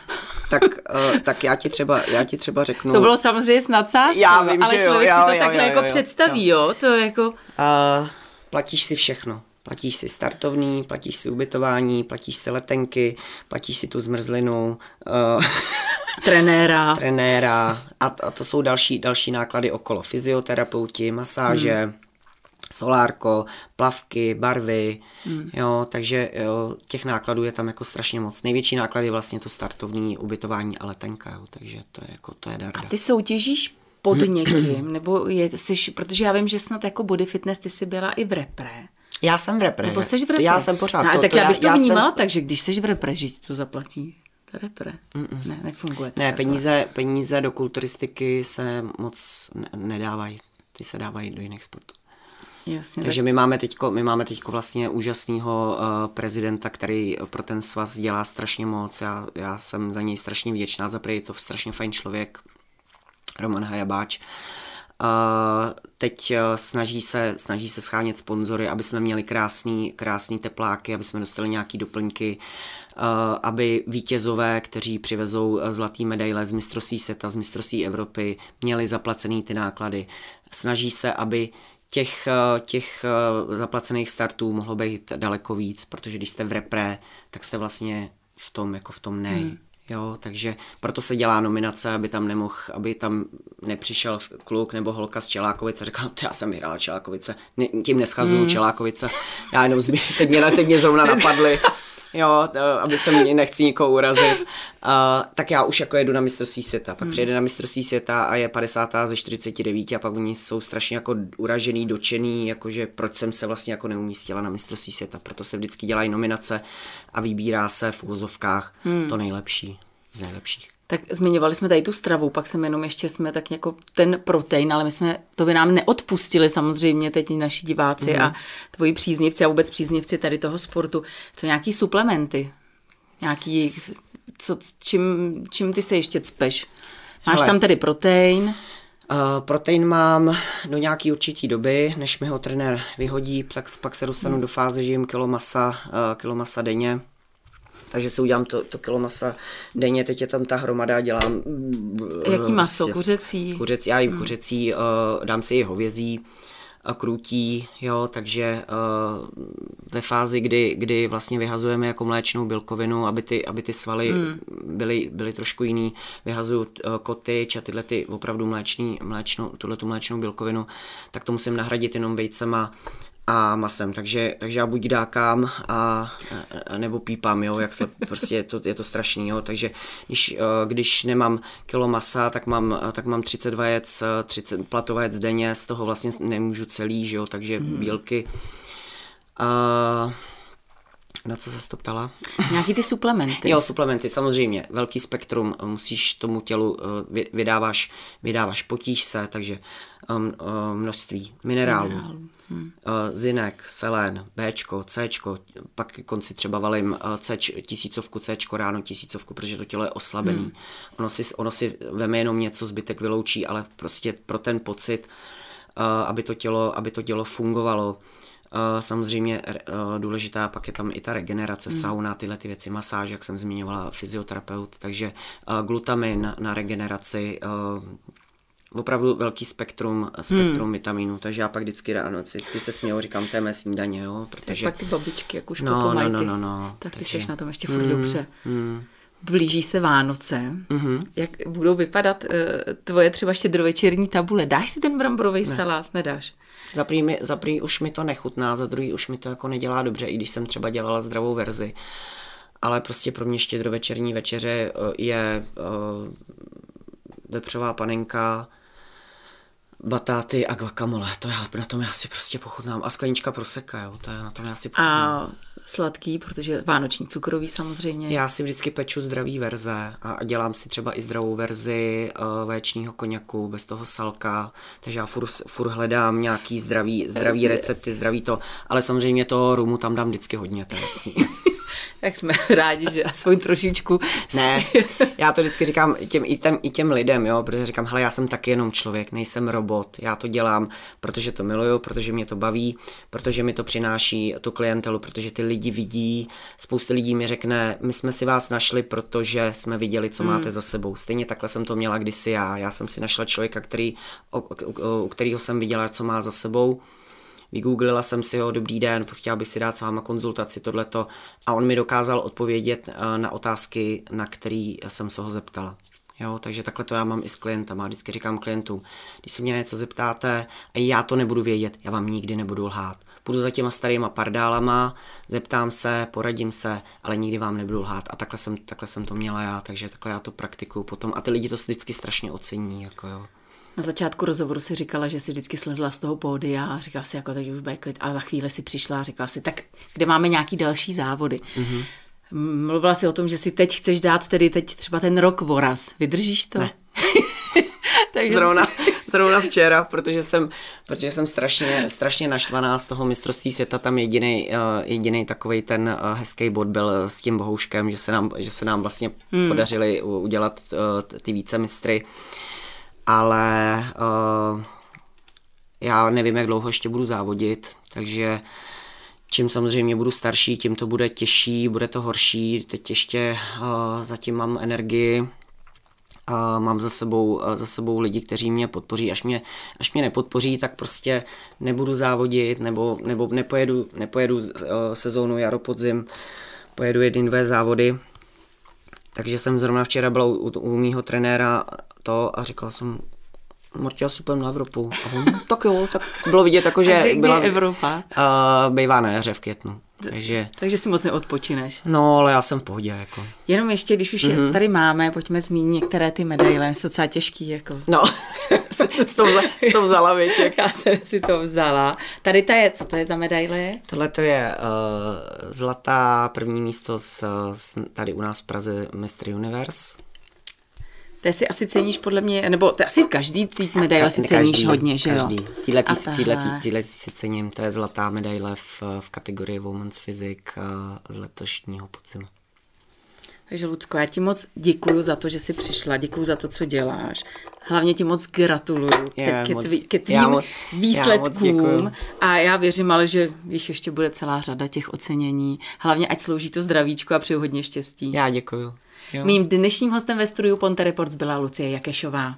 tak, uh, tak já ti třeba, já ti třeba řeknu. To bylo samozřejmě s nadsázkou, já vím, ale že člověk jo, si to jo, takhle jo, jako jo, představí, jo. jo, to jako... Uh, platíš si všechno. Platíš si startovní, platíš si ubytování, platíš si letenky, platíš si tu zmrzlinu. Uh, trenéra. trenéra. A, a to jsou další, další náklady okolo. Fyzioterapeuti, masáže, hmm. Solárko, plavky, barvy, hmm. jo, takže jo, těch nákladů je tam jako strašně moc. Největší náklad je vlastně to startovní ubytování a letenka, jo, takže to je jako, to je darda. A ty soutěžíš pod někým, nebo je, jsi, protože já vím, že snad jako body fitness ty jsi byla i v repre. Já jsem v repre. Nebo jsi v repre? Já jsem pořád. No, to, tak to já bych to já vnímala jsem... tak, že když jsi v repre, že to zaplatí. Repre. Mm-mm. Ne, nefunguje to Ne, takhle. peníze, peníze do kulturistiky se moc ne- nedávají. Ty se dávají do jiných sportů. Jasně, Takže my máme teďko, my máme teďko vlastně úžasného uh, prezidenta, který pro ten svaz dělá strašně moc. Já, já jsem za něj strašně vděčná, za je to strašně fajn člověk, Roman Hajabáč. Uh, teď uh, snaží se, snaží se schánět sponzory, aby jsme měli krásný, krásný tepláky, aby jsme dostali nějaký doplňky, uh, aby vítězové, kteří přivezou zlatý medaile z mistrovství světa, z mistrovství Evropy, měli zaplacený ty náklady. Snaží se, aby uh, těch uh, zaplacených startů mohlo být daleko víc, protože když jste v repre, tak jste vlastně v tom, jako v tom nej. Hmm. Jo, takže proto se dělá nominace, aby tam nemohl, aby tam nepřišel kluk nebo holka z Čelákovice a řekl, já jsem vyhrál Čelákovice, ne, tím neschazuju mm. Čelákovice, já jenom zmi, teď mě, teď mě zrovna napadly, jo, aby se mě nechci nikoho urazit, uh, tak já už jako jedu na mistrovství světa, pak mm. přijede na mistrovství světa a je 50. ze 49 a pak oni jsou strašně jako uražený, dočený, jakože proč jsem se vlastně jako neumístila na mistrovství světa, proto se vždycky dělají nominace a vybírá se v úzovkách mm. to nejlepší z nejlepších. Tak zmiňovali jsme tady tu stravu, pak jsme jenom ještě jsme tak jako ten protein, ale my jsme, to by nám neodpustili samozřejmě teď naši diváci mm. a tvoji příznivci a vůbec příznivci tady toho sportu. Co nějaký suplementy? Nějaký, co, čím, čím ty se ještě cpeš? Máš Hele. tam tedy protein? Uh, protein mám do nějaký určitý doby, než mi ho trenér vyhodí, tak pak se dostanu hmm. do fáze, že jim kilo masa, uh, kilo masa denně takže si udělám to, to kilo masa denně, teď je tam ta hromada, dělám... Jaký maso? Prostě, kuřecí? Kuřecí, já jim hmm. kuřecí, uh, dám si i hovězí, a krutí, jo, takže uh, ve fázi, kdy, kdy vlastně vyhazujeme jako mléčnou bílkovinu, aby ty, aby ty svaly hmm. byly, byly trošku jiný, vyhazuju uh, kotyč a tyhle ty opravdu mléčný, mléčnou, tuhle tu mléčnou bílkovinu, tak to musím nahradit jenom vejcema a masem, takže, takže já buď dákám a, a nebo pípám, jo, jak se, prostě je to, je to strašný, jo, takže když, eh, když nemám kilo masa, tak mám, tak mám 30 vajec, 30 platovajec denně, z toho vlastně nemůžu celý, že jo, takže hmm. bílky. A, na co se to ptala? Nějaký ty suplementy. Jo, suplementy, samozřejmě. Velký spektrum, musíš tomu tělu, eh, vydáváš, vydáváš potíž se, takže um, um, množství minerálů, Minerál. hmm. uh, zinek, selen, Bčko, Cčko, pak konci třeba valím uh, C, tisícovku Cčko ráno, tisícovku, protože to tělo je oslabený. Hmm. Ono, si, ono si veme jenom něco, zbytek vyloučí, ale prostě pro ten pocit, uh, aby, to tělo, aby to tělo fungovalo, Uh, samozřejmě uh, důležitá pak je tam i ta regenerace, mm. sauna, tyhle ty věci, masáž, jak jsem zmiňovala, fyzioterapeut, takže uh, glutamin na regeneraci, opravdu velký spektrum, spektrum hmm. vitaminů, takže já pak vždycky ráno, vždycky se směju, říkám, to je mé snídaně, jo, protože... Tak pak ty babičky, jak už no, no, no, no, no, tak ty takže... seš na tom ještě furt hmm, dobře. Hmm. Blíží se Vánoce. Mm-hmm. Jak budou vypadat uh, tvoje třeba štědrovečerní tabule? Dáš si ten bramborový ne. salát? Nedáš? Za prvý, mi, za prvý už mi to nechutná, za druhý už mi to jako nedělá dobře, i když jsem třeba dělala zdravou verzi. Ale prostě pro mě štědrovečerní večeře je uh, vepřová panenka, batáty a guacamole, to já, na tom já si prostě pochutnám. A sklenička proseka, jo, to je na tom já si pochutnám. A sladký, protože vánoční cukrový samozřejmě. Já si vždycky peču zdravý verze a dělám si třeba i zdravou verzi uh, véčního koněku bez toho salka, takže já furt, furt hledám nějaký zdravý, zdravý recepty, zdravý to, ale samozřejmě toho rumu tam dám vždycky hodně, to je jasný. tak jsme rádi, že aspoň trošičku. Ne, já to vždycky říkám těm, i, těm, i těm lidem, jo, protože říkám, hele, já jsem taky jenom člověk, nejsem robot, já to dělám, protože to miluju, protože mě to baví, protože mi to přináší tu klientelu, protože ty lidi vidí, spousta lidí mi řekne, my jsme si vás našli, protože jsme viděli, co hmm. máte za sebou. Stejně takhle jsem to měla kdysi já. Já jsem si našla člověka, který, u, u, u kterého jsem viděla, co má za sebou vygooglila jsem si ho, dobrý den, chtěla bych si dát s váma konzultaci, tohleto, a on mi dokázal odpovědět eh, na otázky, na které jsem se ho zeptala. Jo, takže takhle to já mám i s klientama. Vždycky říkám klientům, když se mě něco zeptáte a já to nebudu vědět, já vám nikdy nebudu lhát. Půjdu za těma starýma pardálama, zeptám se, poradím se, ale nikdy vám nebudu lhát. A takhle jsem, takhle jsem to měla já, takže takhle já to praktikuju potom. A ty lidi to vždycky strašně ocení. Jako jo. Na začátku rozhovoru si říkala, že si vždycky slezla z toho pódia a říkala si, jako teď už bude klid. A za chvíli si přišla a říkala si, tak kde máme nějaký další závody? Mm-hmm. Mluvila si o tom, že si teď chceš dát tedy teď třeba ten rok voraz. Vydržíš to? Ne. Takže zrovna, zrovna včera, protože jsem, protože jsem strašně, strašně naštvaná z toho mistrovství světa, tam jediný, uh, jediný takový ten uh, hezký bod byl s tím bohouškem, že se nám, že se nám vlastně hmm. podařili udělat uh, ty více mistry. Uh, ale uh, já nevím, jak dlouho ještě budu závodit, takže čím samozřejmě budu starší, tím to bude těžší, bude to horší. Teď ještě uh, zatím mám energii, a mám za sebou, uh, za sebou lidi, kteří mě podpoří. Až mě, až mě nepodpoří, tak prostě nebudu závodit nebo, nebo nepojedu, nepojedu uh, sezónu jaro-podzim, pojedu jedny, dvě závody. Takže jsem zrovna včera byl u, u mýho trenéra to a říkal jsem, Martě, asi půjdem na Evropu. A on, tak jo, tak bylo vidět, jako, že kdy, byla Evropa? Uh, bývá na jaře v květnu. Takže, takže si moc neodpočineš. No, ale já jsem v pohodě. Jako. Jenom ještě, když už mm-hmm. tady máme, pojďme zmínit některé ty medaile, jsou docela těžký. Jako. No, s to, vzala, to vzala, věček. Já jsem si to vzala. Tady ta je, co to je za medaile? Tohle to je uh, zlatá první místo s, s, tady u nás v Praze Mystery Universe. To si asi ceníš podle mě, nebo to asi každý ty medaile si ceníš každý, hodně, že každý. jo? Tyhle, tý, tyhle, tý, tyhle si cením, to je zlatá medaile v, v kategorii Women's Physics z letošního podzimu. Takže Lucko, já ti moc děkuji za to, že jsi přišla, děkuji za to, co děláš. Hlavně ti moc gratuluju ke, tví, ke tvým já výsledkům. Já a já věřím ale, že jich ještě bude celá řada těch ocenění. Hlavně ať slouží to zdravíčko a přeju hodně štěstí. Já děkuji. Jo. Mým dnešním hostem ve studiu Ponte Reports byla Lucie Jakešová.